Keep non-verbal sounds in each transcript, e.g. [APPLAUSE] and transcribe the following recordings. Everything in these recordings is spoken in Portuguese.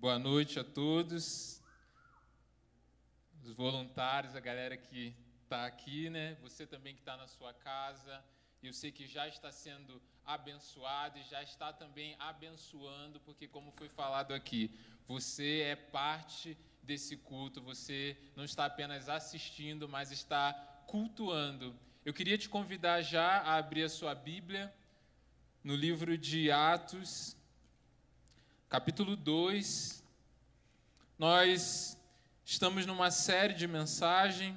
Boa noite a todos, os voluntários, a galera que está aqui, né? Você também que está na sua casa. Eu sei que já está sendo abençoado e já está também abençoando, porque, como foi falado aqui, você é parte desse culto, você não está apenas assistindo, mas está cultuando. Eu queria te convidar já a abrir a sua Bíblia no livro de Atos, capítulo 2. Nós estamos numa série de mensagem.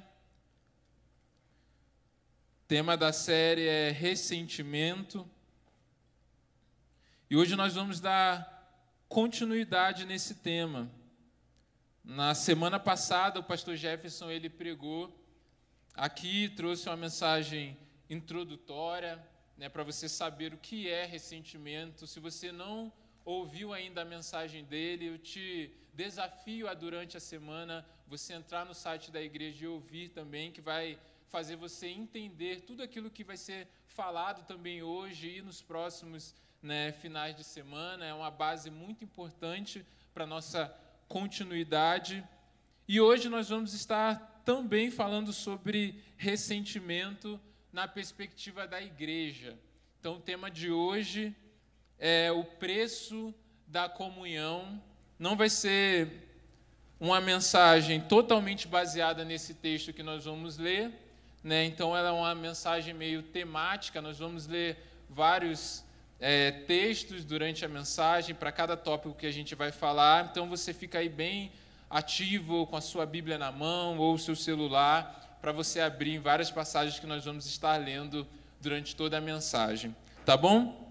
O tema da série é ressentimento. E hoje nós vamos dar continuidade nesse tema. Na semana passada, o pastor Jefferson ele pregou aqui, trouxe uma mensagem introdutória, né, para você saber o que é ressentimento. Se você não ouviu ainda a mensagem dele, eu te desafio a durante a semana você entrar no site da igreja e ouvir também, que vai fazer você entender tudo aquilo que vai ser falado também hoje e nos próximos né, finais de semana. É uma base muito importante para a nossa continuidade. E hoje nós vamos estar também falando sobre ressentimento na perspectiva da igreja. Então, o tema de hoje é o preço da comunhão. Não vai ser uma mensagem totalmente baseada nesse texto que nós vamos ler, né? Então, ela é uma mensagem meio temática. Nós vamos ler vários é, textos durante a mensagem para cada tópico que a gente vai falar. Então você fica aí bem ativo com a sua Bíblia na mão ou o seu celular para você abrir várias passagens que nós vamos estar lendo durante toda a mensagem. Tá bom?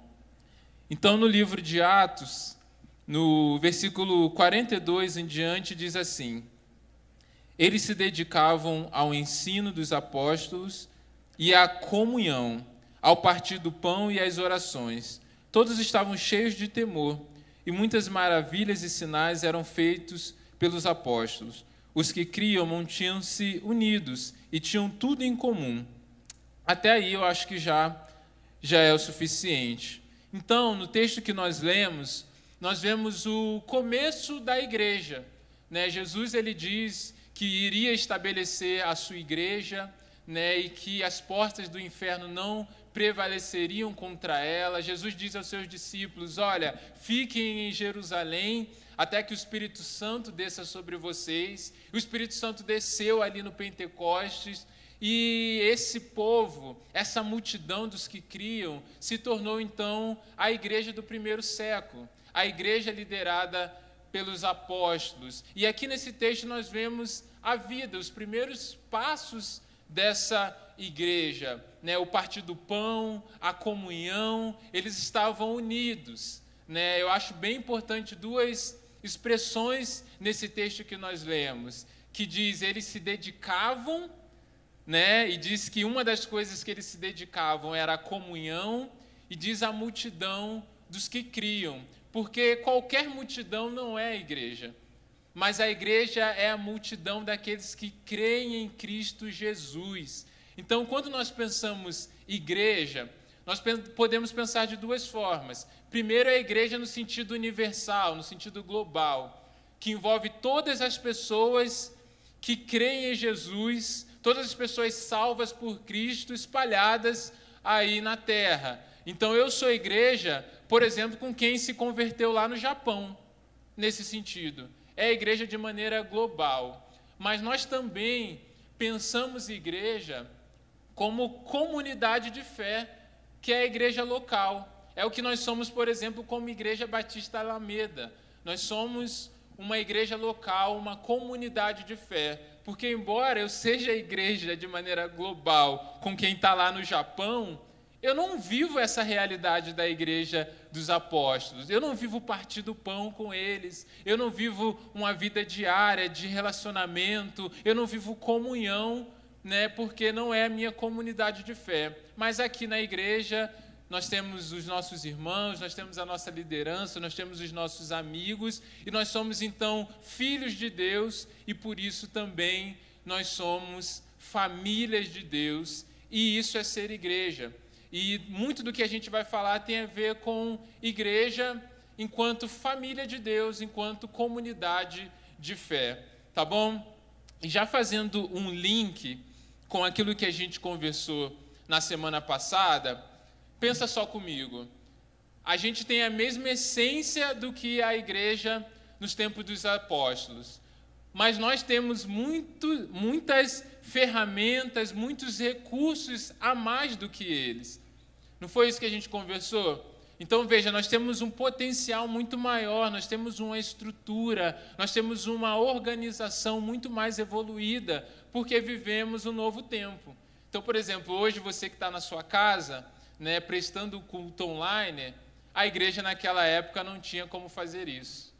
Então no livro de Atos, no versículo 42 em diante, diz assim: Eles se dedicavam ao ensino dos apóstolos e à comunhão, ao partir do pão e às orações Todos estavam cheios de temor, e muitas maravilhas e sinais eram feitos pelos apóstolos. Os que criam mantinham-se unidos e tinham tudo em comum. Até aí eu acho que já já é o suficiente. Então, no texto que nós lemos, nós vemos o começo da igreja. Né? Jesus ele diz que iria estabelecer a sua igreja né? e que as portas do inferno não prevaleceriam contra ela. Jesus diz aos seus discípulos: Olha, fiquem em Jerusalém até que o Espírito Santo desça sobre vocês. O Espírito Santo desceu ali no Pentecostes. E esse povo, essa multidão dos que criam, se tornou então a igreja do primeiro século, a igreja liderada pelos apóstolos. E aqui nesse texto nós vemos a vida, os primeiros passos dessa igreja, né, o partir do pão, a comunhão, eles estavam unidos. Né? Eu acho bem importante duas expressões nesse texto que nós lemos, que diz eles se dedicavam, né? E diz que uma das coisas que eles se dedicavam era a comunhão e diz a multidão dos que criam, porque qualquer multidão não é a igreja. Mas a igreja é a multidão daqueles que creem em Cristo Jesus. Então, quando nós pensamos igreja, nós podemos pensar de duas formas. Primeiro, a igreja no sentido universal, no sentido global, que envolve todas as pessoas que creem em Jesus, todas as pessoas salvas por Cristo, espalhadas aí na terra. Então, eu sou igreja, por exemplo, com quem se converteu lá no Japão, nesse sentido. É a igreja de maneira global. Mas nós também pensamos igreja como comunidade de fé, que é a igreja local. É o que nós somos, por exemplo, como Igreja Batista Alameda. Nós somos uma igreja local, uma comunidade de fé. Porque, embora eu seja igreja de maneira global com quem está lá no Japão, eu não vivo essa realidade da igreja dos apóstolos. Eu não vivo partir do pão com eles. Eu não vivo uma vida diária de relacionamento. Eu não vivo comunhão né, porque não é a minha comunidade de fé. Mas aqui na igreja nós temos os nossos irmãos, nós temos a nossa liderança, nós temos os nossos amigos, e nós somos então filhos de Deus, e por isso também nós somos famílias de Deus, e isso é ser igreja. E muito do que a gente vai falar tem a ver com igreja enquanto família de Deus, enquanto comunidade de fé, tá bom? E já fazendo um link com aquilo que a gente conversou na semana passada, pensa só comigo. A gente tem a mesma essência do que a igreja nos tempos dos apóstolos, mas nós temos muito, muitas ferramentas, muitos recursos a mais do que eles. Não foi isso que a gente conversou? Então veja, nós temos um potencial muito maior, nós temos uma estrutura, nós temos uma organização muito mais evoluída, porque vivemos um novo tempo. Então, por exemplo, hoje você que está na sua casa, né, prestando culto online, a igreja naquela época não tinha como fazer isso.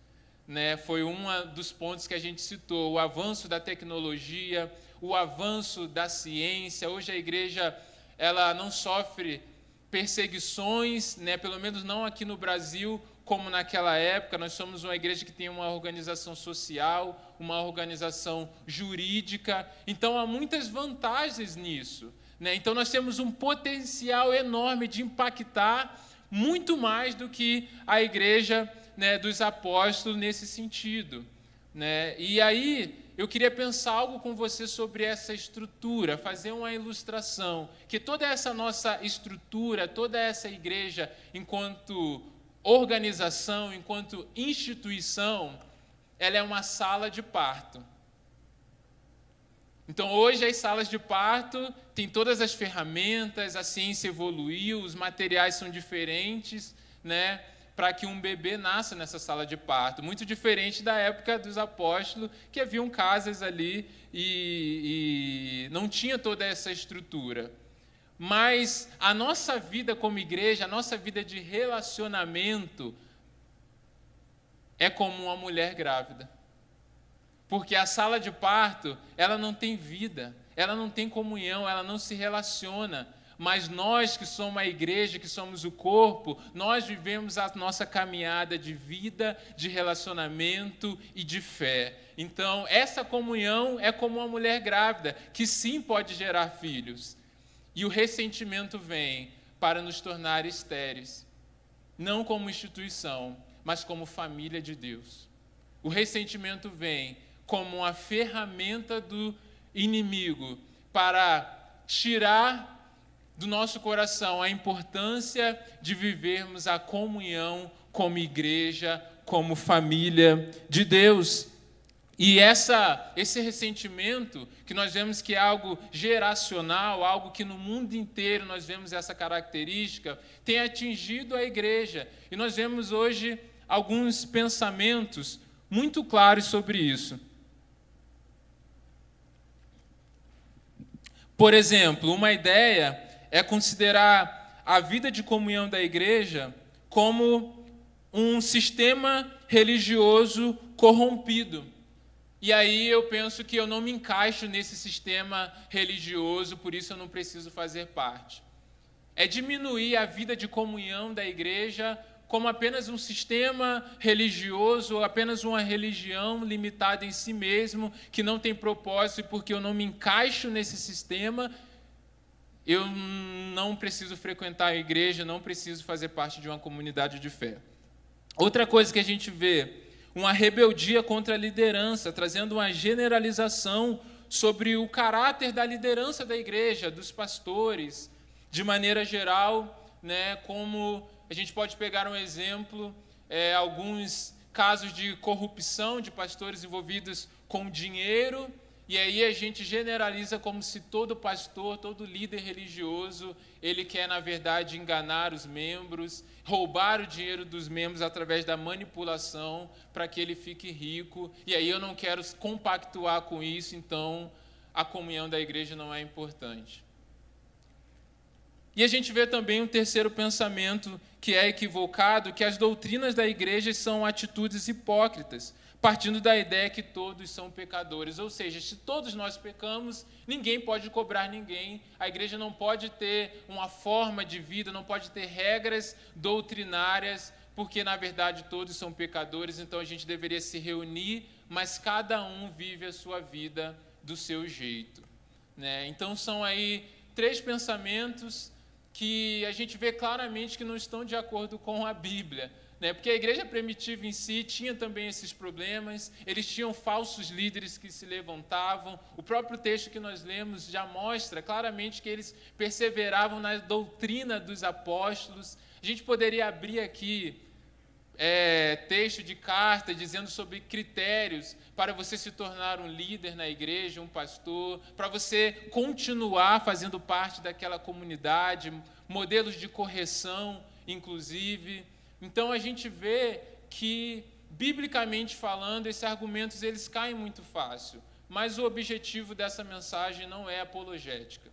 Né? Foi um dos pontos que a gente citou: o avanço da tecnologia, o avanço da ciência. Hoje a igreja ela não sofre perseguições, né, pelo menos não aqui no Brasil, como naquela época. Nós somos uma igreja que tem uma organização social, uma organização jurídica. Então há muitas vantagens nisso. Né? Então nós temos um potencial enorme de impactar muito mais do que a igreja né, dos apóstolos nesse sentido. Né? E aí eu queria pensar algo com você sobre essa estrutura, fazer uma ilustração, que toda essa nossa estrutura, toda essa igreja, enquanto organização, enquanto instituição, ela é uma sala de parto. Então, hoje, as salas de parto têm todas as ferramentas, a ciência evoluiu, os materiais são diferentes, né? para que um bebê nasça nessa sala de parto. Muito diferente da época dos apóstolos, que haviam casas ali e, e não tinha toda essa estrutura. Mas a nossa vida como igreja, a nossa vida de relacionamento, é como uma mulher grávida. Porque a sala de parto, ela não tem vida, ela não tem comunhão, ela não se relaciona mas nós que somos a igreja, que somos o corpo, nós vivemos a nossa caminhada de vida, de relacionamento e de fé. Então, essa comunhão é como uma mulher grávida, que sim pode gerar filhos. E o ressentimento vem para nos tornar estéreis, não como instituição, mas como família de Deus. O ressentimento vem como uma ferramenta do inimigo para tirar do nosso coração a importância de vivermos a comunhão como igreja, como família de Deus. E essa, esse ressentimento, que nós vemos que é algo geracional, algo que no mundo inteiro nós vemos essa característica, tem atingido a igreja. E nós vemos hoje alguns pensamentos muito claros sobre isso. Por exemplo, uma ideia é considerar a vida de comunhão da igreja como um sistema religioso corrompido. E aí eu penso que eu não me encaixo nesse sistema religioso, por isso eu não preciso fazer parte. É diminuir a vida de comunhão da igreja como apenas um sistema religioso, apenas uma religião limitada em si mesmo, que não tem propósito, e porque eu não me encaixo nesse sistema, eu não preciso frequentar a igreja, não preciso fazer parte de uma comunidade de fé. Outra coisa que a gente vê, uma rebeldia contra a liderança, trazendo uma generalização sobre o caráter da liderança da igreja, dos pastores, de maneira geral, né, como a gente pode pegar um exemplo, é, alguns casos de corrupção de pastores envolvidos com dinheiro e aí a gente generaliza como se todo pastor, todo líder religioso, ele quer na verdade enganar os membros, roubar o dinheiro dos membros através da manipulação para que ele fique rico. E aí eu não quero compactuar com isso, então a comunhão da igreja não é importante. E a gente vê também um terceiro pensamento que é equivocado, que as doutrinas da igreja são atitudes hipócritas partindo da ideia que todos são pecadores. Ou seja, se todos nós pecamos, ninguém pode cobrar ninguém. A igreja não pode ter uma forma de vida, não pode ter regras doutrinárias, porque na verdade todos são pecadores, então a gente deveria se reunir, mas cada um vive a sua vida do seu jeito. Né? Então são aí três pensamentos que a gente vê claramente que não estão de acordo com a Bíblia. né? porque a igreja primitiva em si tinha também esses problemas, eles tinham falsos líderes que se levantavam. O próprio texto que nós lemos já mostra claramente que eles perseveravam na doutrina dos apóstolos. A gente poderia abrir aqui é, texto de carta dizendo sobre critérios para você se tornar um líder na igreja, um pastor, para você continuar fazendo parte daquela comunidade, modelos de correção, inclusive. Então a gente vê que, biblicamente falando, esses argumentos eles caem muito fácil. Mas o objetivo dessa mensagem não é apologética.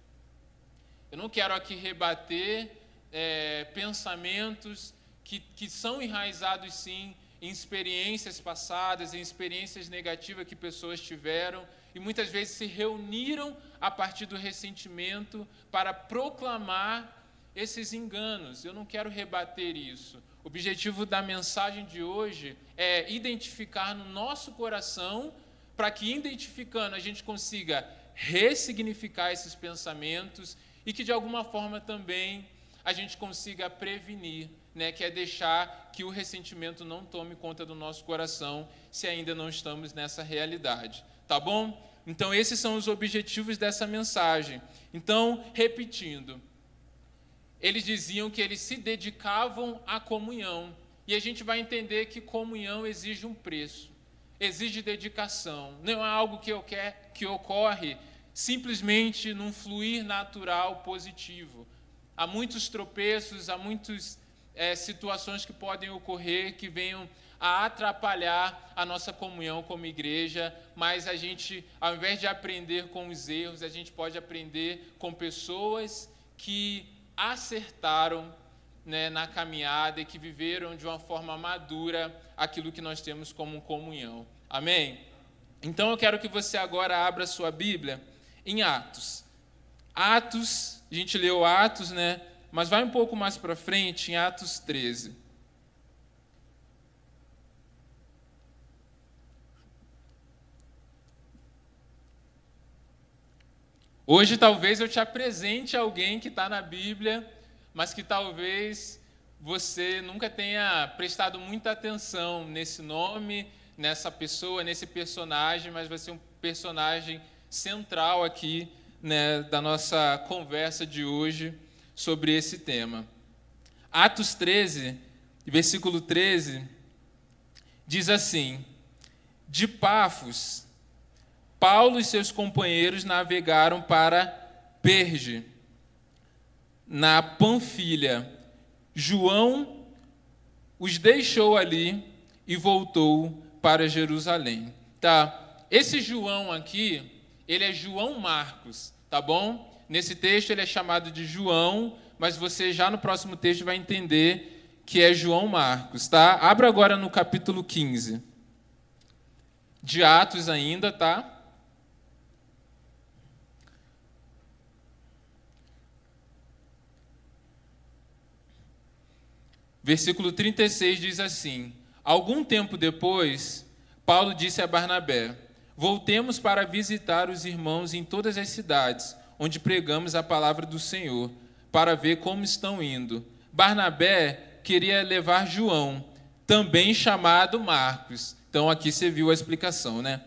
Eu não quero aqui rebater é, pensamentos que, que são enraizados, sim, em experiências passadas, em experiências negativas que pessoas tiveram e muitas vezes se reuniram a partir do ressentimento para proclamar esses enganos. Eu não quero rebater isso. O objetivo da mensagem de hoje é identificar no nosso coração, para que, identificando, a gente consiga ressignificar esses pensamentos e que, de alguma forma, também a gente consiga prevenir, né, que é deixar que o ressentimento não tome conta do nosso coração, se ainda não estamos nessa realidade. Tá bom? Então, esses são os objetivos dessa mensagem. Então, repetindo, eles diziam que eles se dedicavam à comunhão. E a gente vai entender que comunhão exige um preço, exige dedicação. Não é algo que, eu quer, que ocorre simplesmente num fluir natural positivo. Há muitos tropeços, há muitas é, situações que podem ocorrer que venham a atrapalhar a nossa comunhão como igreja, mas a gente, ao invés de aprender com os erros, a gente pode aprender com pessoas que acertaram né, na caminhada e que viveram de uma forma madura aquilo que nós temos como comunhão. Amém? Então eu quero que você agora abra sua Bíblia em Atos. Atos, a gente leu Atos, né? Mas vai um pouco mais para frente, em Atos 13. Hoje talvez eu te apresente alguém que está na Bíblia, mas que talvez você nunca tenha prestado muita atenção nesse nome, nessa pessoa, nesse personagem, mas vai ser um personagem central aqui né, da nossa conversa de hoje sobre esse tema. Atos 13, versículo 13, diz assim: De Pafos Paulo e seus companheiros navegaram para Perge, na Panfilha. João os deixou ali e voltou para Jerusalém. Tá? Esse João aqui, ele é João Marcos, tá bom? Nesse texto ele é chamado de João, mas você já no próximo texto vai entender que é João Marcos, tá? Abra agora no capítulo 15 de Atos ainda, tá? Versículo 36 diz assim: Algum tempo depois, Paulo disse a Barnabé: Voltemos para visitar os irmãos em todas as cidades onde pregamos a palavra do Senhor, para ver como estão indo. Barnabé queria levar João, também chamado Marcos. Então aqui você viu a explicação, né?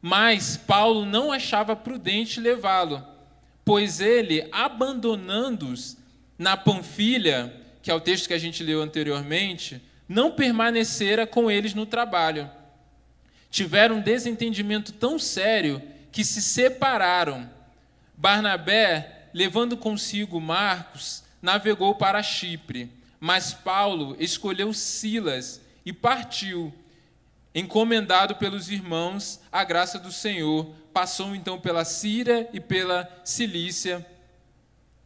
Mas Paulo não achava prudente levá-lo, pois ele, abandonando-os na Panfilha, que é o texto que a gente leu anteriormente, não permanecera com eles no trabalho. Tiveram um desentendimento tão sério que se separaram. Barnabé, levando consigo Marcos, navegou para Chipre, mas Paulo escolheu Silas e partiu, encomendado pelos irmãos à graça do Senhor. Passou então pela Síria e pela Cilícia,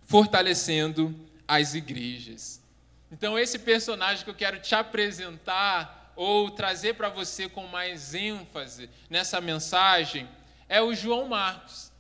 fortalecendo as igrejas. Então, esse personagem que eu quero te apresentar ou trazer para você com mais ênfase nessa mensagem é o João Marcos.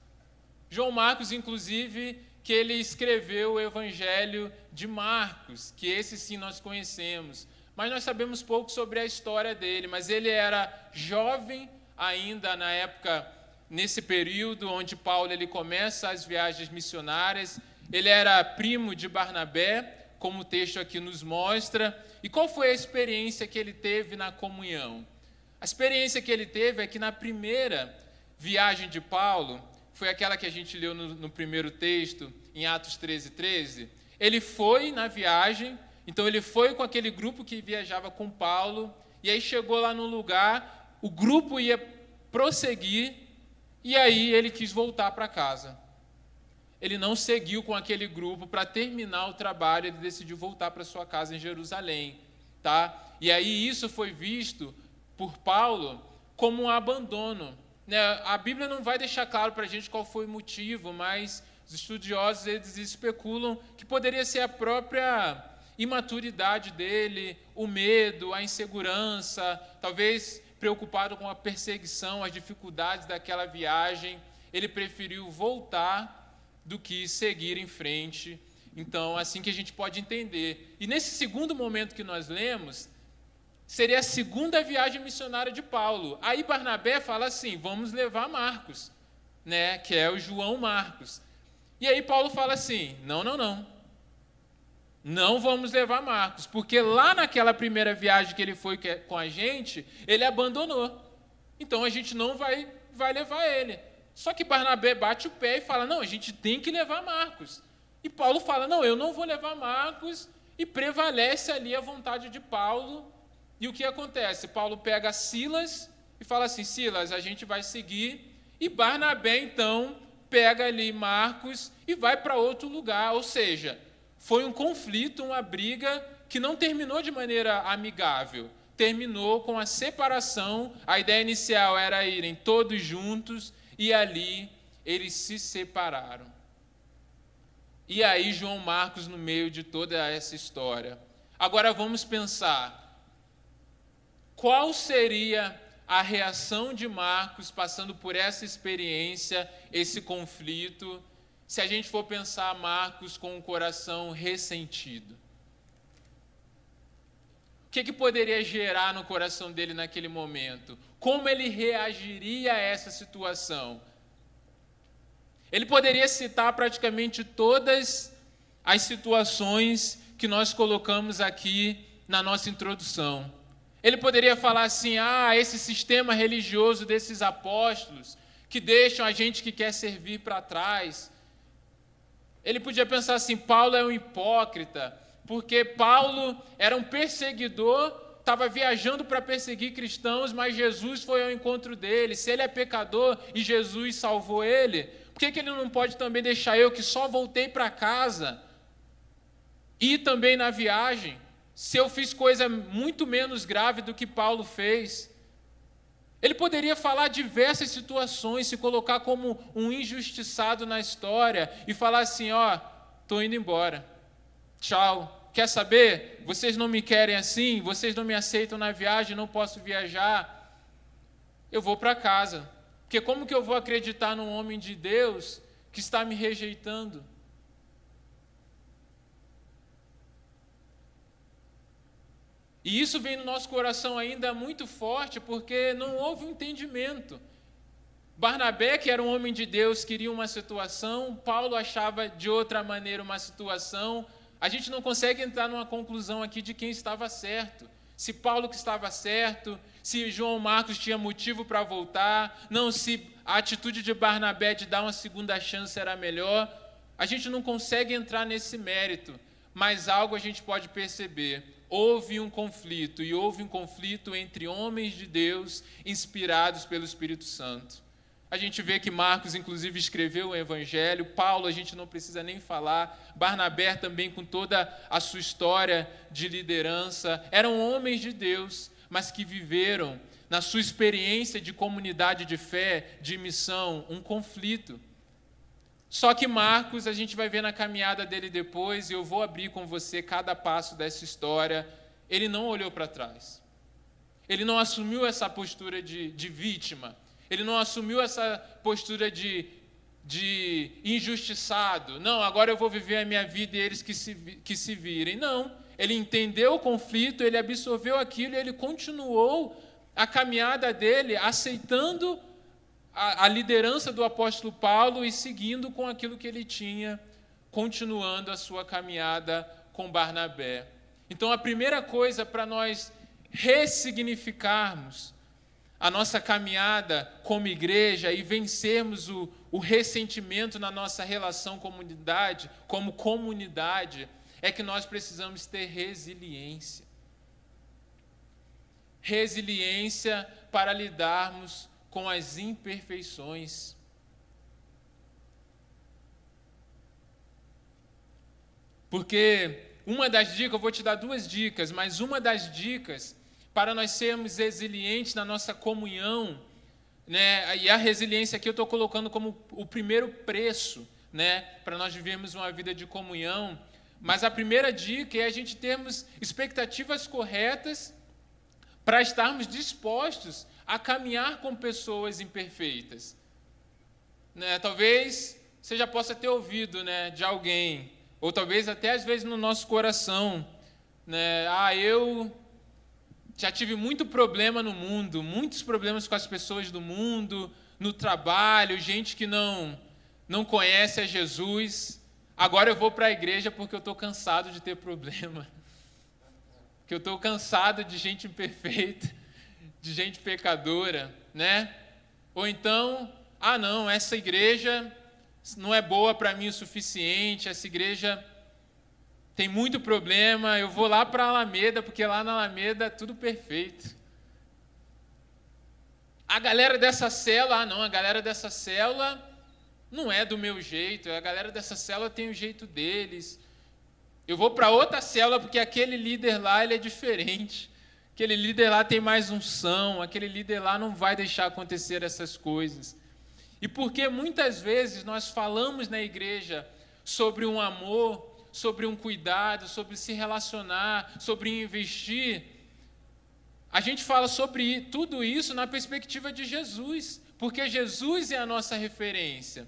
João Marcos, inclusive, que ele escreveu o Evangelho de Marcos, que esse sim nós conhecemos. Mas nós sabemos pouco sobre a história dele, mas ele era jovem ainda na época, nesse período onde Paulo ele começa as viagens missionárias. Ele era primo de Barnabé, como o texto aqui nos mostra. E qual foi a experiência que ele teve na comunhão? A experiência que ele teve é que na primeira viagem de Paulo, foi aquela que a gente leu no, no primeiro texto, em Atos 13, 13. Ele foi na viagem, então ele foi com aquele grupo que viajava com Paulo, e aí chegou lá no lugar, o grupo ia prosseguir, e aí ele quis voltar para casa. Ele não seguiu com aquele grupo para terminar o trabalho, ele decidiu voltar para sua casa em Jerusalém, tá? E aí isso foi visto por Paulo como um abandono. Né? A Bíblia não vai deixar claro para a gente qual foi o motivo, mas os estudiosos eles especulam que poderia ser a própria imaturidade dele, o medo, a insegurança, talvez preocupado com a perseguição, as dificuldades daquela viagem, ele preferiu voltar do que seguir em frente. Então, assim que a gente pode entender. E nesse segundo momento que nós lemos, seria a segunda viagem missionária de Paulo. Aí Barnabé fala assim: vamos levar Marcos, né, que é o João Marcos. E aí Paulo fala assim: não, não, não. Não vamos levar Marcos, porque lá naquela primeira viagem que ele foi com a gente, ele abandonou. Então a gente não vai, vai levar ele. Só que Barnabé bate o pé e fala: não, a gente tem que levar Marcos. E Paulo fala: não, eu não vou levar Marcos, e prevalece ali a vontade de Paulo e o que acontece? Paulo pega Silas e fala assim: Silas, a gente vai seguir. E Barnabé, então, pega ali Marcos e vai para outro lugar. Ou seja, foi um conflito, uma briga que não terminou de maneira amigável. Terminou com a separação. A ideia inicial era irem todos juntos e ali eles se separaram. E aí, João Marcos no meio de toda essa história. Agora vamos pensar qual seria a reação de Marcos passando por essa experiência, esse conflito, se a gente for pensar Marcos com um coração ressentido? O que, que poderia gerar no coração dele naquele momento? Como ele reagiria a essa situação? Ele poderia citar praticamente todas as situações que nós colocamos aqui na nossa introdução. Ele poderia falar assim: ah, esse sistema religioso desses apóstolos que deixam a gente que quer servir para trás. Ele podia pensar assim: Paulo é um hipócrita, porque Paulo era um perseguidor, estava viajando para perseguir cristãos, mas Jesus foi ao encontro dele. Se ele é pecador e Jesus salvou ele, por que, que ele não pode também deixar eu que só voltei para casa? E também na viagem se eu fiz coisa muito menos grave do que Paulo fez. Ele poderia falar diversas situações, se colocar como um injustiçado na história e falar assim: ó, estou indo embora. Tchau. Quer saber? Vocês não me querem assim, vocês não me aceitam na viagem, não posso viajar. Eu vou para casa. Porque como que eu vou acreditar num homem de Deus que está me rejeitando? E isso vem no nosso coração ainda muito forte, porque não houve um entendimento. Barnabé, que era um homem de Deus, queria uma situação, Paulo achava de outra maneira uma situação. A gente não consegue entrar numa conclusão aqui de quem estava certo. Se Paulo que estava certo, se João Marcos tinha motivo para voltar, não se a atitude de Barnabé de dar uma segunda chance era melhor. A gente não consegue entrar nesse mérito, mas algo a gente pode perceber houve um conflito, e houve um conflito entre homens de Deus inspirados pelo Espírito Santo. A gente vê que Marcos, inclusive, escreveu o Evangelho, Paulo, a gente não precisa nem falar, Barnabé também, com toda a sua história de liderança, eram homens de Deus, mas que viveram, na sua experiência de comunidade de fé, de missão, um conflito. Só que Marcos, a gente vai ver na caminhada dele depois, e eu vou abrir com você cada passo dessa história. Ele não olhou para trás. Ele não assumiu essa postura de, de vítima. Ele não assumiu essa postura de, de injustiçado. Não, agora eu vou viver a minha vida e eles que se, que se virem. Não. Ele entendeu o conflito, ele absorveu aquilo e ele continuou a caminhada dele aceitando a, a liderança do apóstolo Paulo e seguindo com aquilo que ele tinha, continuando a sua caminhada com Barnabé. Então, a primeira coisa para nós ressignificarmos a nossa caminhada como igreja e vencermos o, o ressentimento na nossa relação comunidade, como comunidade, é que nós precisamos ter resiliência. Resiliência para lidarmos com as imperfeições. Porque uma das dicas, eu vou te dar duas dicas, mas uma das dicas para nós sermos resilientes na nossa comunhão, né? E a resiliência aqui eu estou colocando como o primeiro preço, né? Para nós vivermos uma vida de comunhão. Mas a primeira dica é a gente termos expectativas corretas para estarmos dispostos a caminhar com pessoas imperfeitas. Né? Talvez você já possa ter ouvido né, de alguém, ou talvez até às vezes no nosso coração, né? Ah, eu já tive muito problema no mundo, muitos problemas com as pessoas do mundo, no trabalho, gente que não não conhece a Jesus. Agora eu vou para a igreja porque eu estou cansado de ter problema. [LAUGHS] Que eu estou cansado de gente imperfeita, de gente pecadora, né? Ou então, ah não, essa igreja não é boa para mim o suficiente, essa igreja tem muito problema, eu vou lá para a Alameda, porque lá na Alameda é tudo perfeito. A galera dessa célula, ah não, a galera dessa célula não é do meu jeito, a galera dessa célula tem o jeito deles. Eu vou para outra célula porque aquele líder lá ele é diferente. Aquele líder lá tem mais unção, aquele líder lá não vai deixar acontecer essas coisas. E porque muitas vezes nós falamos na igreja sobre um amor sobre um cuidado, sobre se relacionar, sobre investir. A gente fala sobre tudo isso na perspectiva de Jesus, porque Jesus é a nossa referência.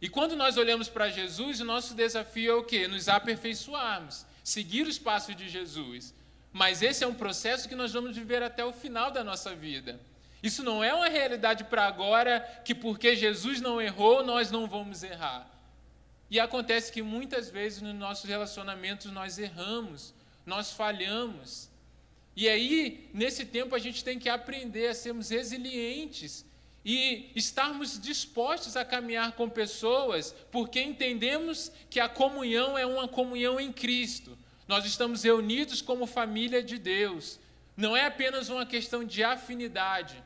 E quando nós olhamos para Jesus, o nosso desafio é o quê? Nos aperfeiçoarmos, seguir os passos de Jesus. Mas esse é um processo que nós vamos viver até o final da nossa vida. Isso não é uma realidade para agora, que porque Jesus não errou, nós não vamos errar. E acontece que muitas vezes nos nossos relacionamentos nós erramos, nós falhamos. E aí, nesse tempo, a gente tem que aprender a sermos resilientes e estarmos dispostos a caminhar com pessoas, porque entendemos que a comunhão é uma comunhão em Cristo. Nós estamos reunidos como família de Deus. Não é apenas uma questão de afinidade.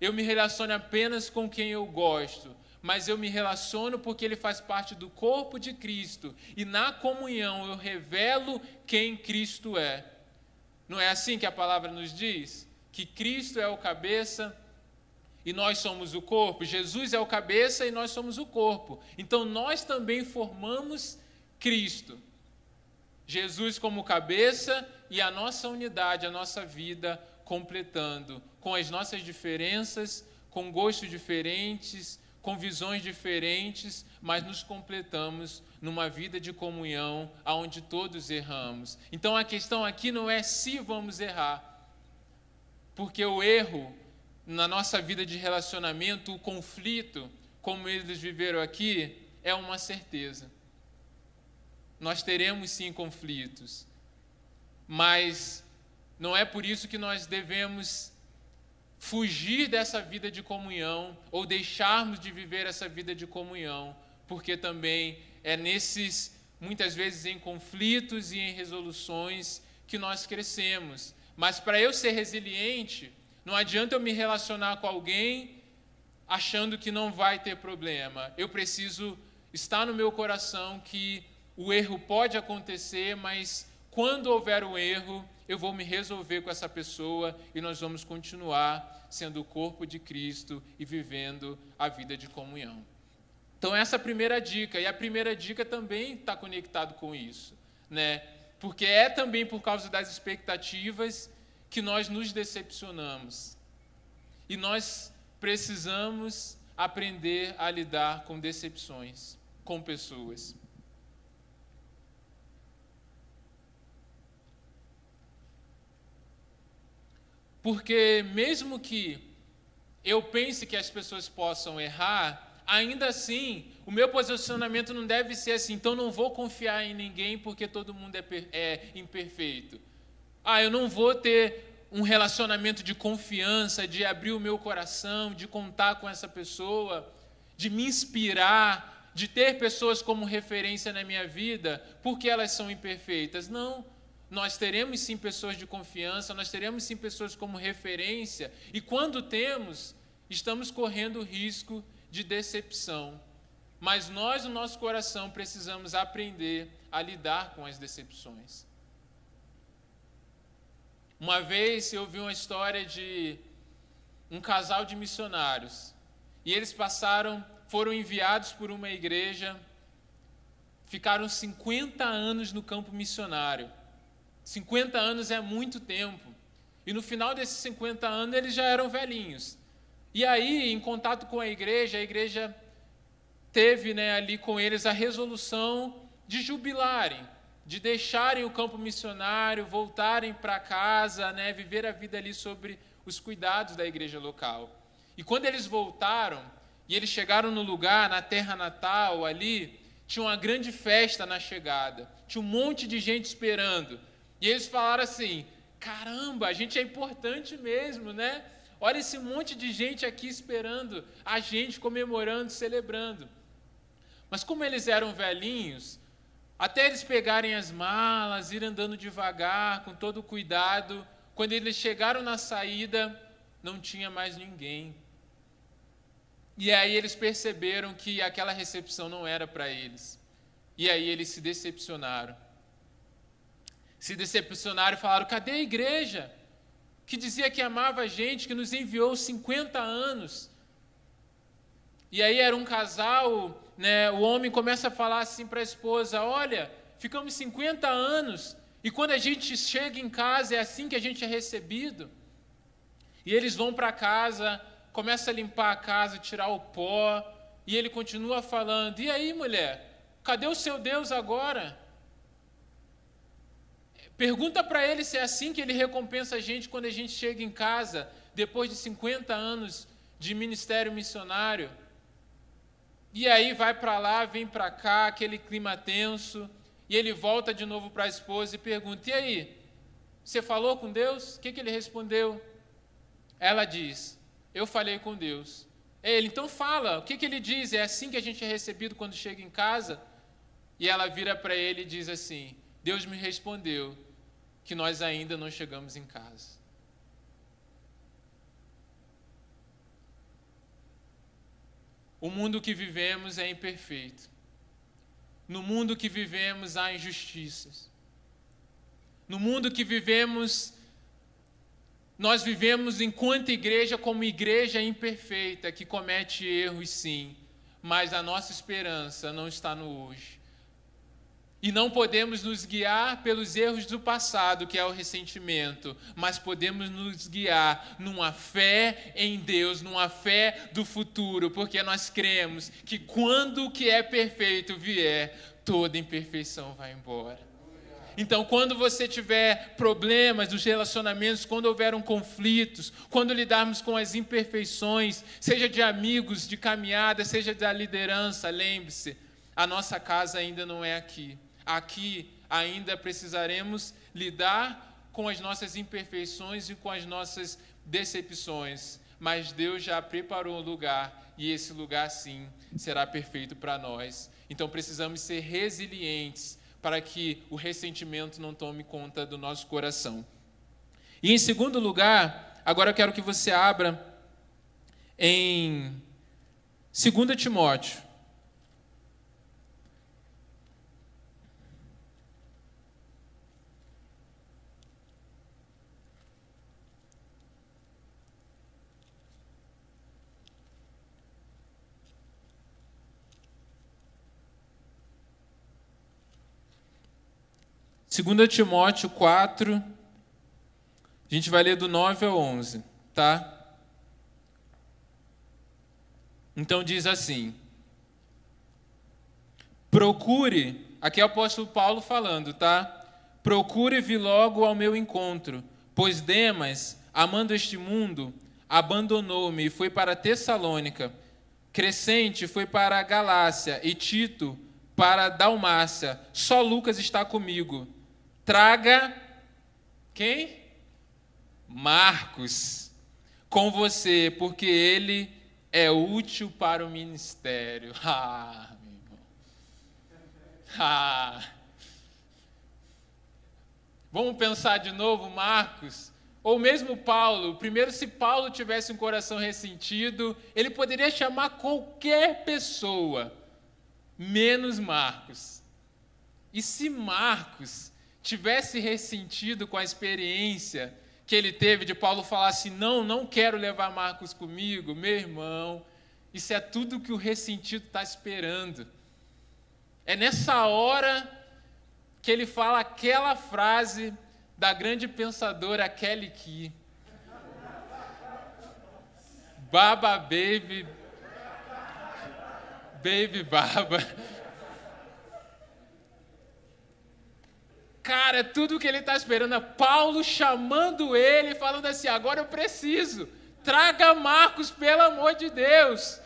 Eu me relaciono apenas com quem eu gosto mas eu me relaciono porque ele faz parte do corpo de Cristo e na comunhão eu revelo quem Cristo é. Não é assim que a palavra nos diz? Que Cristo é o cabeça e nós somos o corpo, Jesus é o cabeça e nós somos o corpo. Então nós também formamos Cristo. Jesus como cabeça e a nossa unidade, a nossa vida completando, com as nossas diferenças, com gostos diferentes, com visões diferentes, mas nos completamos numa vida de comunhão aonde todos erramos. Então a questão aqui não é se vamos errar, porque o erro na nossa vida de relacionamento, o conflito, como eles viveram aqui, é uma certeza. Nós teremos sim conflitos, mas não é por isso que nós devemos fugir dessa vida de comunhão ou deixarmos de viver essa vida de comunhão, porque também é nesses, muitas vezes em conflitos e em resoluções, que nós crescemos. Mas para eu ser resiliente, não adianta eu me relacionar com alguém achando que não vai ter problema. Eu preciso estar no meu coração que o erro pode acontecer, mas quando houver um erro, eu vou me resolver com essa pessoa e nós vamos continuar sendo o corpo de Cristo e vivendo a vida de comunhão. Então, essa é a primeira dica, e a primeira dica também está conectado com isso, né? Porque é também por causa das expectativas que nós nos decepcionamos. E nós precisamos aprender a lidar com decepções, com pessoas. Porque mesmo que eu pense que as pessoas possam errar, ainda assim, o meu posicionamento não deve ser assim, então não vou confiar em ninguém porque todo mundo é, é imperfeito. Ah, eu não vou ter um relacionamento de confiança, de abrir o meu coração, de contar com essa pessoa, de me inspirar, de ter pessoas como referência na minha vida, porque elas são imperfeitas. Não. Nós teremos sim pessoas de confiança, nós teremos sim pessoas como referência, e quando temos, estamos correndo o risco de decepção. Mas nós, no nosso coração, precisamos aprender a lidar com as decepções. Uma vez eu vi uma história de um casal de missionários. E eles passaram, foram enviados por uma igreja, ficaram 50 anos no campo missionário. 50 anos é muito tempo. E no final desses 50 anos eles já eram velhinhos. E aí, em contato com a igreja, a igreja teve né, ali com eles a resolução de jubilarem de deixarem o campo missionário, voltarem para casa, né, viver a vida ali sobre os cuidados da igreja local. E quando eles voltaram, e eles chegaram no lugar, na terra natal, ali, tinha uma grande festa na chegada, tinha um monte de gente esperando. E eles falaram assim: caramba, a gente é importante mesmo, né? Olha esse monte de gente aqui esperando a gente, comemorando, celebrando. Mas como eles eram velhinhos, até eles pegarem as malas, ir andando devagar, com todo cuidado. Quando eles chegaram na saída, não tinha mais ninguém. E aí eles perceberam que aquela recepção não era para eles. E aí eles se decepcionaram. Se decepcionaram e falaram: cadê a igreja? Que dizia que amava a gente, que nos enviou 50 anos. E aí era um casal né, o homem começa a falar assim para a esposa: Olha, ficamos 50 anos e quando a gente chega em casa é assim que a gente é recebido. E eles vão para casa, começa a limpar a casa, tirar o pó, e ele continua falando: E aí, mulher, cadê o seu Deus agora? Pergunta para ele se é assim que ele recompensa a gente quando a gente chega em casa, depois de 50 anos de ministério missionário. E aí vai para lá, vem para cá, aquele clima tenso, e ele volta de novo para a esposa e pergunta: E aí, você falou com Deus? O que, que ele respondeu? Ela diz: Eu falei com Deus. Ele, então fala, o que, que ele diz? É assim que a gente é recebido quando chega em casa? E ela vira para ele e diz assim: Deus me respondeu que nós ainda não chegamos em casa. O mundo que vivemos é imperfeito. No mundo que vivemos há injustiças. No mundo que vivemos, nós vivemos enquanto igreja como igreja imperfeita, que comete erros sim, mas a nossa esperança não está no hoje. E não podemos nos guiar pelos erros do passado, que é o ressentimento, mas podemos nos guiar numa fé em Deus, numa fé do futuro, porque nós cremos que quando o que é perfeito vier, toda imperfeição vai embora. Então, quando você tiver problemas nos relacionamentos, quando houver um conflitos, quando lidarmos com as imperfeições, seja de amigos, de caminhada, seja da liderança, lembre-se, a nossa casa ainda não é aqui aqui ainda precisaremos lidar com as nossas imperfeições e com as nossas decepções, mas Deus já preparou um lugar e esse lugar sim será perfeito para nós. Então precisamos ser resilientes para que o ressentimento não tome conta do nosso coração. E em segundo lugar, agora eu quero que você abra em 2 Timóteo, Segunda Timóteo 4, a gente vai ler do 9 ao 11, tá? Então diz assim: Procure, aqui é o apóstolo Paulo falando, tá? Procure vir logo ao meu encontro, pois Demas, amando este mundo, abandonou-me e foi para Tessalônica. Crescente foi para a Galácia e Tito para a Dalmácia. Só Lucas está comigo. Traga quem? Marcos com você, porque ele é útil para o ministério. [LAUGHS] Ah, meu irmão. Ah. Vamos pensar de novo, Marcos. Ou mesmo Paulo. Primeiro, se Paulo tivesse um coração ressentido, ele poderia chamar qualquer pessoa, menos Marcos. E se Marcos tivesse ressentido com a experiência que ele teve de Paulo falar assim: não, não quero levar Marcos comigo, meu irmão. Isso é tudo que o ressentido está esperando. É nessa hora que ele fala aquela frase da grande pensadora Kelly Key. Baba baby, baby baba. Cara, é tudo que ele está esperando. É Paulo chamando ele, falando assim: agora eu preciso. Traga Marcos, pelo amor de Deus.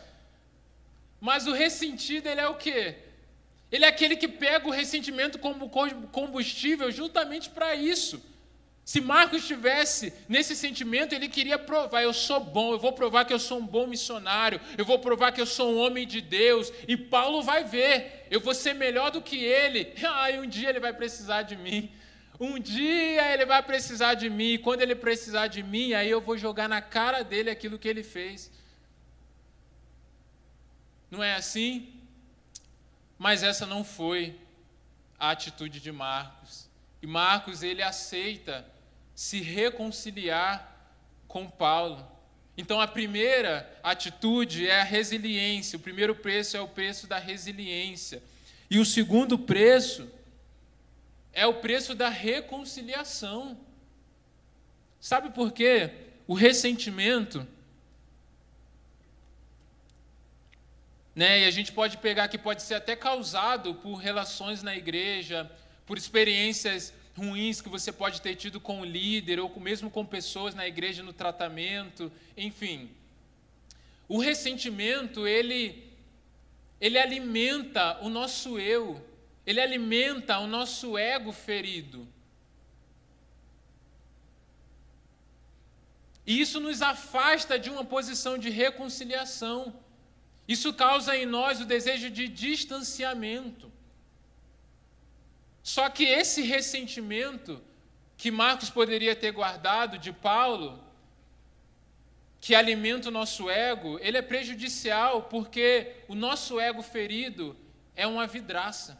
Mas o ressentido, ele é o quê? Ele é aquele que pega o ressentimento como combustível justamente para isso. Se Marcos estivesse nesse sentimento, ele queria provar: eu sou bom, eu vou provar que eu sou um bom missionário, eu vou provar que eu sou um homem de Deus. E Paulo vai ver: eu vou ser melhor do que ele. [LAUGHS] Ah, um dia ele vai precisar de mim. Um dia ele vai precisar de mim. E quando ele precisar de mim, aí eu vou jogar na cara dele aquilo que ele fez. Não é assim? Mas essa não foi a atitude de Marcos. E Marcos, ele aceita se reconciliar com Paulo. Então, a primeira atitude é a resiliência. O primeiro preço é o preço da resiliência. E o segundo preço é o preço da reconciliação. Sabe por quê? O ressentimento. Né, e a gente pode pegar que pode ser até causado por relações na igreja, por experiências ruins que você pode ter tido com o líder ou mesmo com pessoas na igreja no tratamento, enfim. O ressentimento, ele ele alimenta o nosso eu, ele alimenta o nosso ego ferido. E isso nos afasta de uma posição de reconciliação. Isso causa em nós o desejo de distanciamento. Só que esse ressentimento que Marcos poderia ter guardado de Paulo, que alimenta o nosso ego, ele é prejudicial porque o nosso ego ferido é uma vidraça.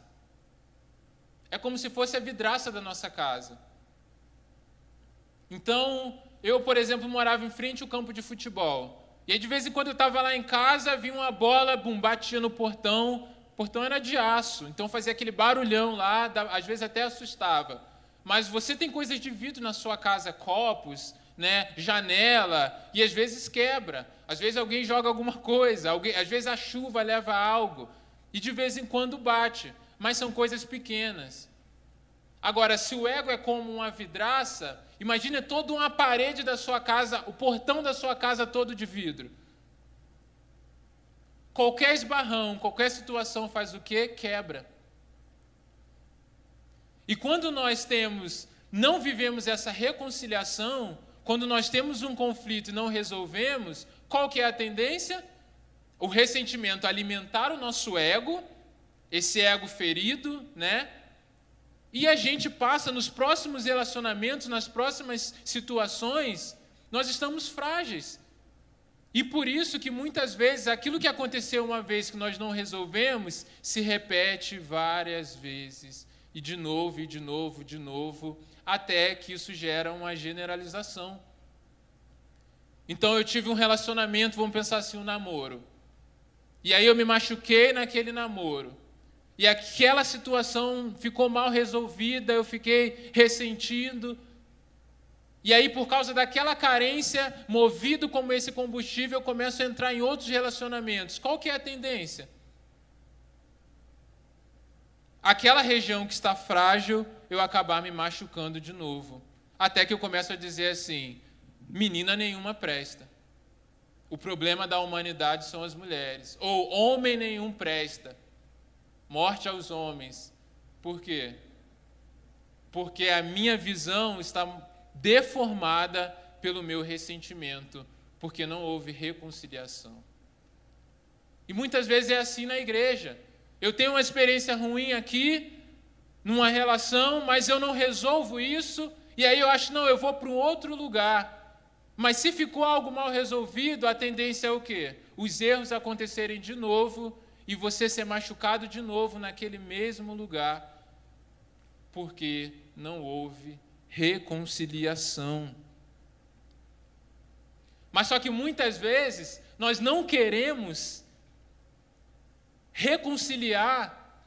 É como se fosse a vidraça da nossa casa. Então, eu, por exemplo, morava em frente ao campo de futebol. E aí, de vez em quando, eu estava lá em casa, vinha uma bola, bum, batia no portão, portão era de aço, então fazia aquele barulhão lá, às vezes até assustava. Mas você tem coisas de vidro na sua casa, copos, né, janela, e às vezes quebra. Às vezes alguém joga alguma coisa, alguém, às vezes a chuva leva algo, e de vez em quando bate, mas são coisas pequenas. Agora, se o ego é como uma vidraça, imagine toda uma parede da sua casa, o portão da sua casa todo de vidro. Qualquer esbarrão, qualquer situação faz o quê? Quebra. E quando nós temos, não vivemos essa reconciliação, quando nós temos um conflito e não resolvemos, qual que é a tendência? O ressentimento alimentar o nosso ego, esse ego ferido, né? E a gente passa nos próximos relacionamentos, nas próximas situações, nós estamos frágeis. E por isso que muitas vezes aquilo que aconteceu uma vez que nós não resolvemos se repete várias vezes, e de novo, e de novo, de novo, até que isso gera uma generalização. Então eu tive um relacionamento, vamos pensar assim, um namoro. E aí eu me machuquei naquele namoro. E aquela situação ficou mal resolvida, eu fiquei ressentindo, e aí, por causa daquela carência, movido como esse combustível, eu começo a entrar em outros relacionamentos. Qual que é a tendência? Aquela região que está frágil, eu acabar me machucando de novo. Até que eu começo a dizer assim: menina nenhuma presta. o problema da humanidade são as mulheres. Ou homem nenhum presta. Morte aos homens. Por quê? Porque a minha visão está deformada pelo meu ressentimento, porque não houve reconciliação. E muitas vezes é assim na igreja. Eu tenho uma experiência ruim aqui, numa relação, mas eu não resolvo isso, e aí eu acho, não, eu vou para um outro lugar. Mas se ficou algo mal resolvido, a tendência é o quê? Os erros acontecerem de novo e você ser machucado de novo naquele mesmo lugar, porque não houve reconciliação. Mas só que muitas vezes nós não queremos reconciliar,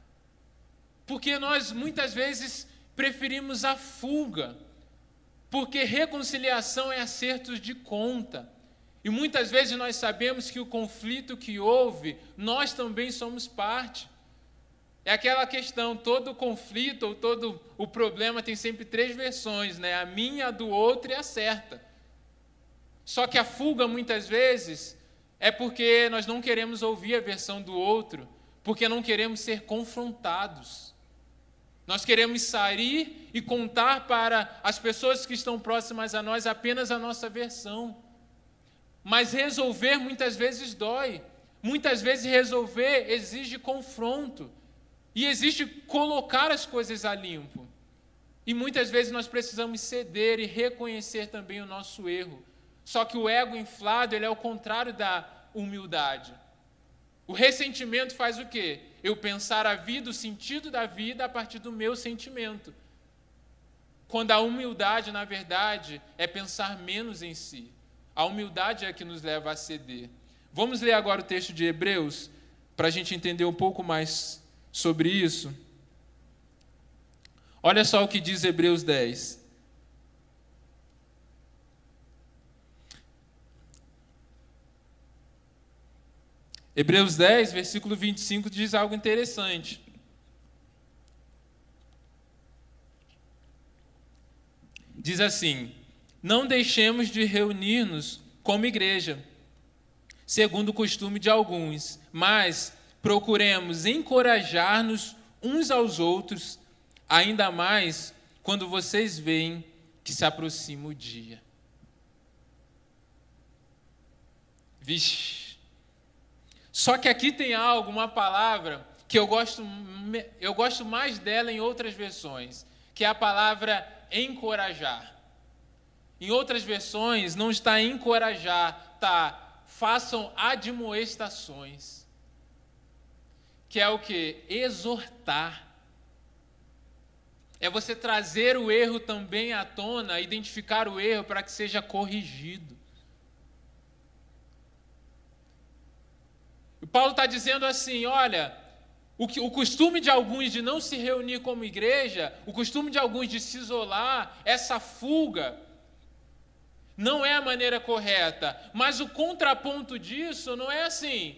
porque nós muitas vezes preferimos a fuga, porque reconciliação é acertos de conta. E muitas vezes nós sabemos que o conflito que houve, nós também somos parte. É aquela questão, todo conflito ou todo o problema tem sempre três versões, né? A minha, a do outro e a certa. Só que a fuga muitas vezes é porque nós não queremos ouvir a versão do outro, porque não queremos ser confrontados. Nós queremos sair e contar para as pessoas que estão próximas a nós apenas a nossa versão. Mas resolver muitas vezes dói. Muitas vezes resolver exige confronto. E existe colocar as coisas a limpo. E muitas vezes nós precisamos ceder e reconhecer também o nosso erro. Só que o ego inflado, ele é o contrário da humildade. O ressentimento faz o quê? Eu pensar a vida, o sentido da vida a partir do meu sentimento. Quando a humildade, na verdade, é pensar menos em si. A humildade é que nos leva a ceder. Vamos ler agora o texto de Hebreus, para a gente entender um pouco mais sobre isso. Olha só o que diz Hebreus 10. Hebreus 10, versículo 25 diz algo interessante. Diz assim: Não deixemos de reunir-nos como igreja, segundo o costume de alguns, mas procuremos encorajar-nos uns aos outros, ainda mais quando vocês veem que se aproxima o dia. Vixe. Só que aqui tem algo, uma palavra que eu gosto, eu gosto mais dela em outras versões, que é a palavra encorajar. Em outras versões não está encorajar, está façam admoestações. Que é o que? Exortar. É você trazer o erro também à tona, identificar o erro para que seja corrigido. Paulo está dizendo assim: olha, o, que, o costume de alguns de não se reunir como igreja, o costume de alguns de se isolar, essa fuga, não é a maneira correta. Mas o contraponto disso não é assim: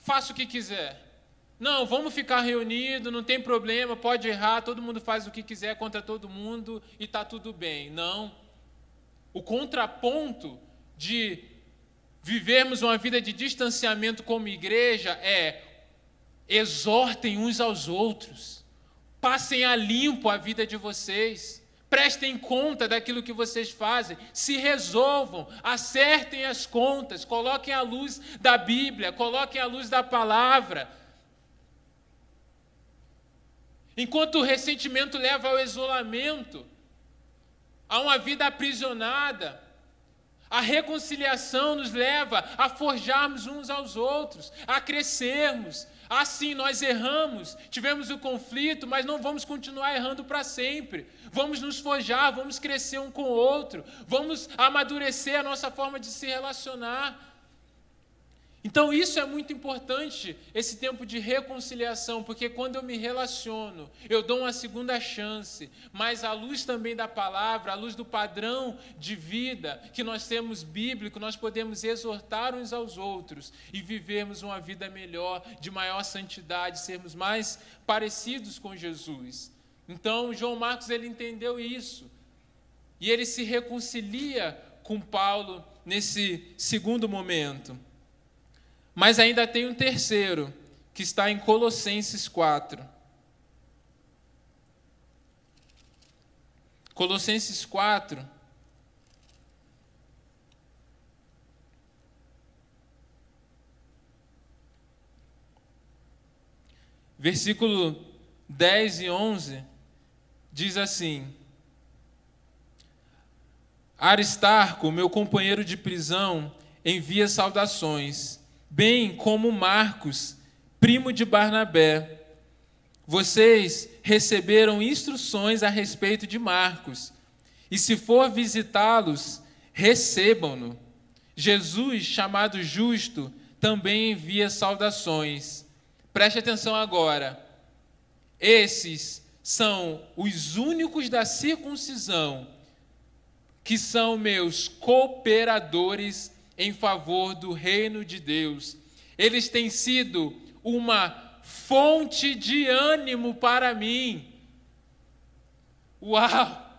faça o que quiser. Não, vamos ficar reunidos, não tem problema, pode errar, todo mundo faz o que quiser contra todo mundo e está tudo bem. Não. O contraponto de vivermos uma vida de distanciamento como igreja é exortem uns aos outros, passem a limpo a vida de vocês, prestem conta daquilo que vocês fazem, se resolvam, acertem as contas, coloquem a luz da Bíblia, coloquem a luz da palavra. Enquanto o ressentimento leva ao isolamento, a uma vida aprisionada, a reconciliação nos leva a forjarmos uns aos outros, a crescermos. Assim, nós erramos, tivemos o conflito, mas não vamos continuar errando para sempre. Vamos nos forjar, vamos crescer um com o outro, vamos amadurecer a nossa forma de se relacionar. Então, isso é muito importante, esse tempo de reconciliação, porque quando eu me relaciono, eu dou uma segunda chance, mas à luz também da palavra, à luz do padrão de vida que nós temos bíblico, nós podemos exortar uns aos outros e vivermos uma vida melhor, de maior santidade, sermos mais parecidos com Jesus. Então, João Marcos ele entendeu isso. E ele se reconcilia com Paulo nesse segundo momento. Mas ainda tem um terceiro, que está em Colossenses 4. Colossenses 4. Versículo 10 e 11 diz assim: Aristarco, meu companheiro de prisão, envia saudações, bem como Marcos, primo de Barnabé. Vocês receberam instruções a respeito de Marcos, e se for visitá-los, recebam-no. Jesus, chamado justo, também envia saudações. Preste atenção agora. Esses são os únicos da circuncisão que são meus cooperadores em favor do reino de Deus. Eles têm sido uma fonte de ânimo para mim. Uau!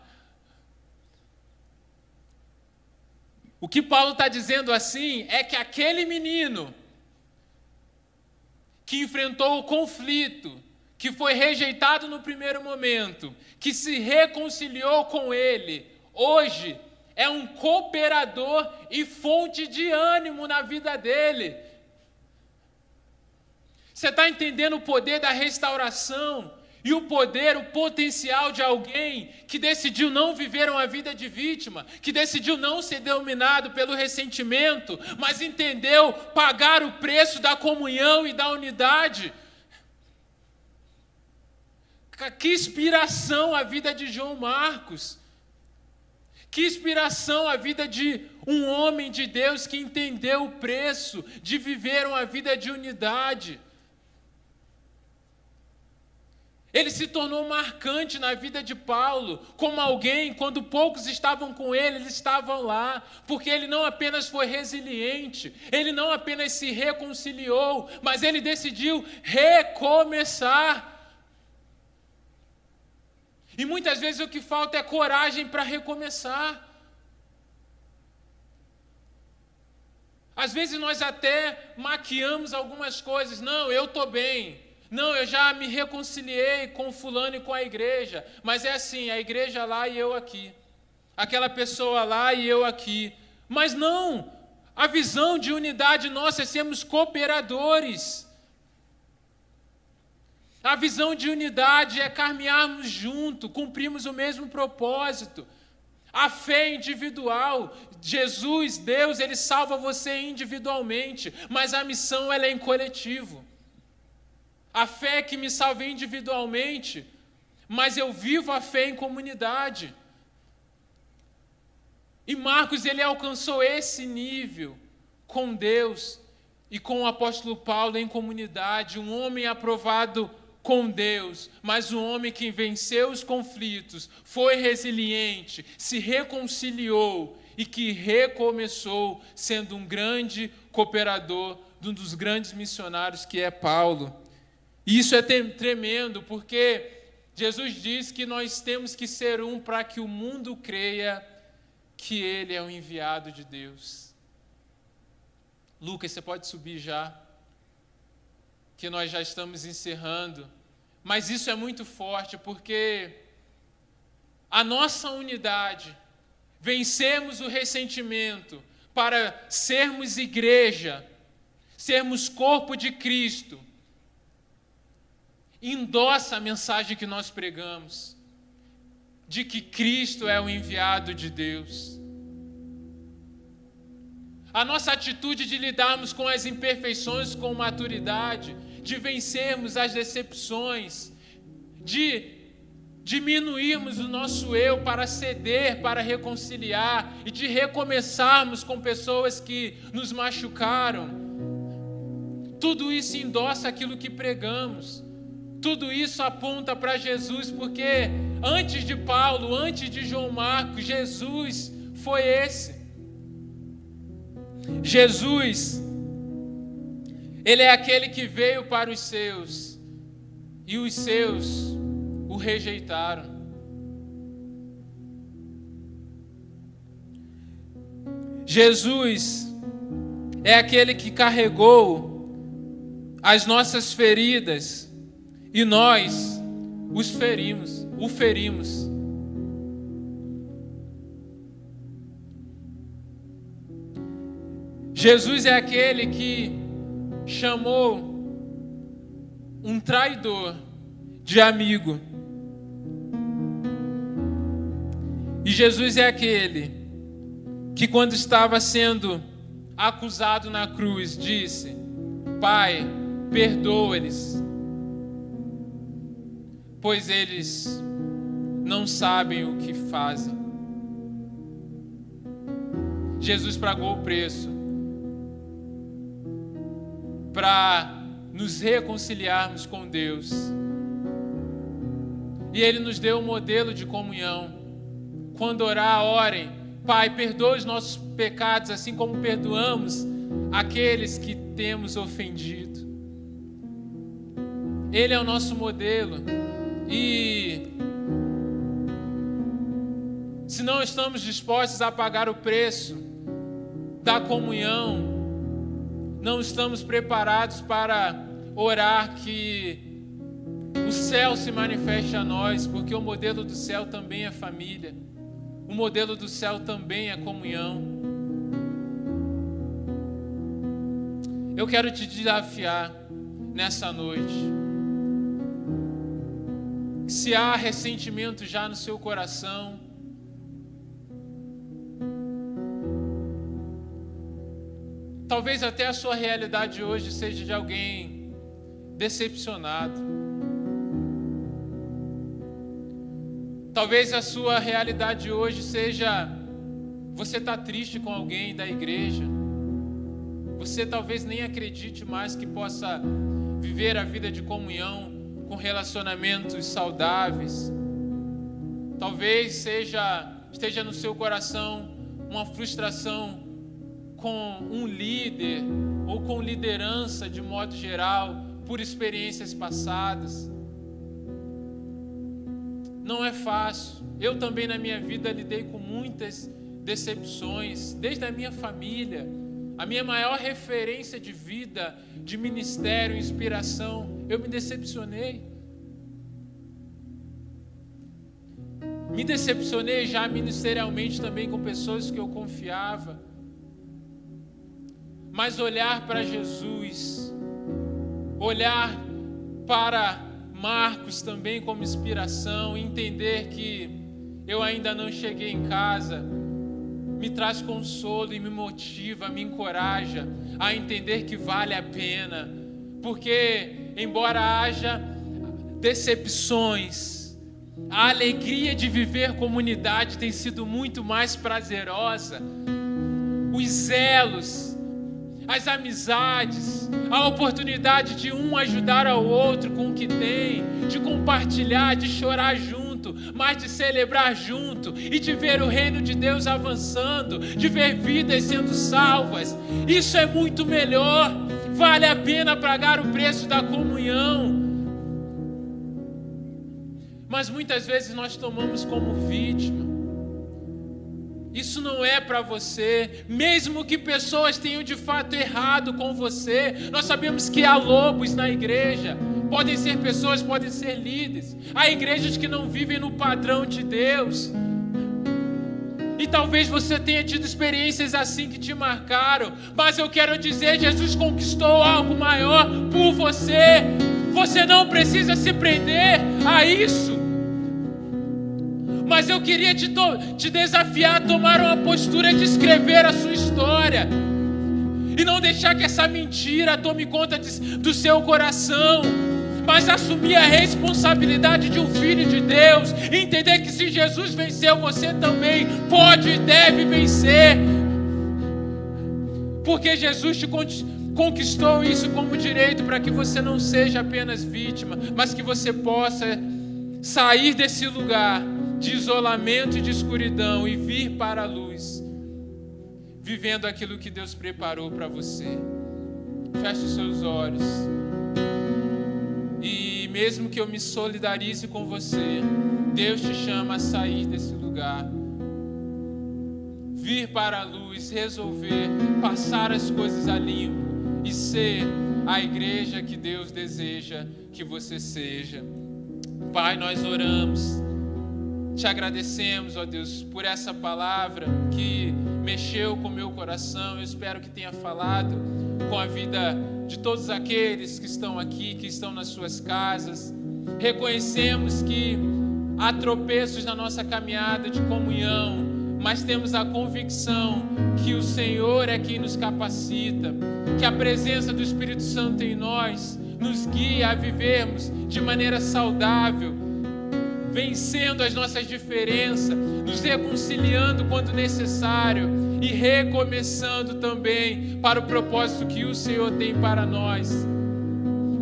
O que Paulo está dizendo assim é que aquele menino que enfrentou o conflito, que foi rejeitado no primeiro momento, que se reconciliou com ele, hoje é um cooperador e fonte de ânimo na vida dele. Você está entendendo o poder da restauração e o poder, o potencial de alguém que decidiu não viver uma vida de vítima, que decidiu não ser dominado pelo ressentimento, mas entendeu pagar o preço da comunhão e da unidade. Que inspiração a vida de João Marcos. Que inspiração a vida de um homem de Deus que entendeu o preço de viver uma vida de unidade. Ele se tornou marcante na vida de Paulo, como alguém, quando poucos estavam com ele, eles estavam lá, porque ele não apenas foi resiliente, ele não apenas se reconciliou, mas ele decidiu recomeçar. E muitas vezes o que falta é coragem para recomeçar. Às vezes nós até maquiamos algumas coisas. Não, eu estou bem. Não, eu já me reconciliei com fulano e com a igreja. Mas é assim, a igreja lá e eu aqui. Aquela pessoa lá e eu aqui. Mas não, a visão de unidade nossa é sermos cooperadores. A visão de unidade é caminharmos junto, cumprirmos o mesmo propósito. A fé individual, Jesus, Deus, ele salva você individualmente, mas a missão ela é em coletivo. A fé que me salva individualmente, mas eu vivo a fé em comunidade. E Marcos ele alcançou esse nível com Deus e com o apóstolo Paulo em comunidade, um homem aprovado com Deus, mas um homem que venceu os conflitos, foi resiliente, se reconciliou e que recomeçou sendo um grande cooperador de um dos grandes missionários que é Paulo. E isso é tremendo, porque Jesus diz que nós temos que ser um para que o mundo creia que ele é o enviado de Deus. Lucas, você pode subir já que nós já estamos encerrando, mas isso é muito forte porque a nossa unidade, vencemos o ressentimento para sermos igreja, sermos corpo de Cristo, endossa a mensagem que nós pregamos, de que Cristo é o enviado de Deus. A nossa atitude de lidarmos com as imperfeições com maturidade, de vencermos as decepções, de diminuirmos o nosso eu para ceder, para reconciliar e de recomeçarmos com pessoas que nos machucaram. Tudo isso endossa aquilo que pregamos. Tudo isso aponta para Jesus, porque antes de Paulo, antes de João Marcos, Jesus foi esse. Jesus ele é aquele que veio para os seus e os seus o rejeitaram. Jesus é aquele que carregou as nossas feridas e nós os ferimos, o ferimos. Jesus é aquele que chamou um traidor de amigo. E Jesus é aquele que, quando estava sendo acusado na cruz, disse: Pai, perdoa-lhes, pois eles não sabem o que fazem. Jesus pagou o preço para nos reconciliarmos com Deus. E Ele nos deu um modelo de comunhão. Quando orar, orem. Pai, perdoa os nossos pecados, assim como perdoamos aqueles que temos ofendido. Ele é o nosso modelo. E se não estamos dispostos a pagar o preço da comunhão, não estamos preparados para orar que o céu se manifeste a nós, porque o modelo do céu também é família, o modelo do céu também é comunhão. Eu quero te desafiar nessa noite. Se há ressentimento já no seu coração, Talvez até a sua realidade hoje seja de alguém decepcionado. Talvez a sua realidade hoje seja você está triste com alguém da igreja. Você talvez nem acredite mais que possa viver a vida de comunhão com relacionamentos saudáveis. Talvez seja esteja no seu coração uma frustração com um líder ou com liderança de modo geral, por experiências passadas. Não é fácil. Eu também na minha vida lidei com muitas decepções, desde a minha família. A minha maior referência de vida, de ministério, inspiração, eu me decepcionei. Me decepcionei já ministerialmente também com pessoas que eu confiava mas olhar para Jesus, olhar para Marcos também como inspiração, entender que eu ainda não cheguei em casa, me traz consolo e me motiva, me encoraja a entender que vale a pena, porque, embora haja decepções, a alegria de viver comunidade tem sido muito mais prazerosa, os zelos, as amizades, a oportunidade de um ajudar ao outro com o que tem, de compartilhar, de chorar junto, mas de celebrar junto e de ver o reino de Deus avançando, de ver vidas sendo salvas. Isso é muito melhor. Vale a pena pagar o preço da comunhão. Mas muitas vezes nós tomamos como vítima isso não é para você, mesmo que pessoas tenham de fato errado com você. Nós sabemos que há lobos na igreja. Podem ser pessoas, podem ser líderes. Há igrejas que não vivem no padrão de Deus. E talvez você tenha tido experiências assim que te marcaram. Mas eu quero dizer: Jesus conquistou algo maior por você. Você não precisa se prender a isso. Mas eu queria te, te desafiar a tomar uma postura de escrever a sua história. E não deixar que essa mentira tome conta de, do seu coração. Mas assumir a responsabilidade de um filho de Deus, entender que se Jesus venceu, você também pode e deve vencer, porque Jesus te conquistou isso como direito para que você não seja apenas vítima, mas que você possa sair desse lugar de isolamento e de escuridão e vir para a luz, vivendo aquilo que Deus preparou para você. Feche os seus olhos. E mesmo que eu me solidarize com você, Deus te chama a sair desse lugar. vir para a luz, resolver, passar as coisas a limpo e ser a igreja que Deus deseja que você seja. Pai, nós oramos, te agradecemos, ó Deus, por essa palavra que mexeu com o meu coração. Eu espero que tenha falado com a vida de todos aqueles que estão aqui, que estão nas suas casas. Reconhecemos que há tropeços na nossa caminhada de comunhão, mas temos a convicção que o Senhor é quem nos capacita, que a presença do Espírito Santo em nós nos guia a vivermos de maneira saudável, vencendo as nossas diferenças, nos reconciliando quando necessário e recomeçando também para o propósito que o Senhor tem para nós.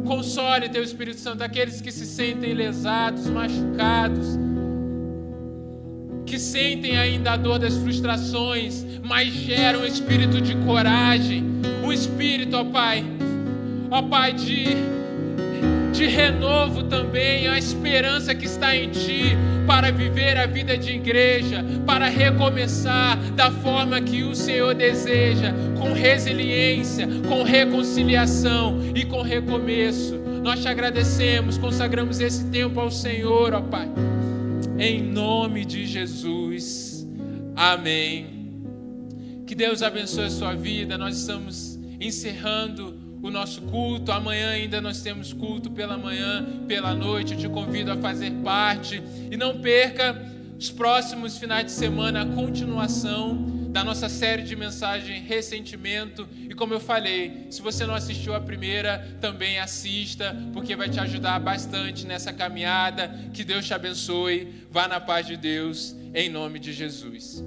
Console, Teu Espírito Santo, aqueles que se sentem lesados, machucados, que sentem ainda a dor das frustrações, mas geram um espírito de coragem, um espírito, ó Pai, ó Pai, de, de renovo também, a esperança que está em Ti para viver a vida de igreja, para recomeçar da forma que o Senhor deseja, com resiliência, com reconciliação e com recomeço. Nós te agradecemos, consagramos esse tempo ao Senhor, ó Pai em nome de Jesus. Amém. Que Deus abençoe a sua vida. Nós estamos encerrando o nosso culto. Amanhã ainda nós temos culto pela manhã, pela noite. Eu te convido a fazer parte e não perca os próximos finais de semana a continuação da nossa série de mensagem Ressentimento. E como eu falei, se você não assistiu a primeira, também assista, porque vai te ajudar bastante nessa caminhada. Que Deus te abençoe. Vá na paz de Deus, em nome de Jesus.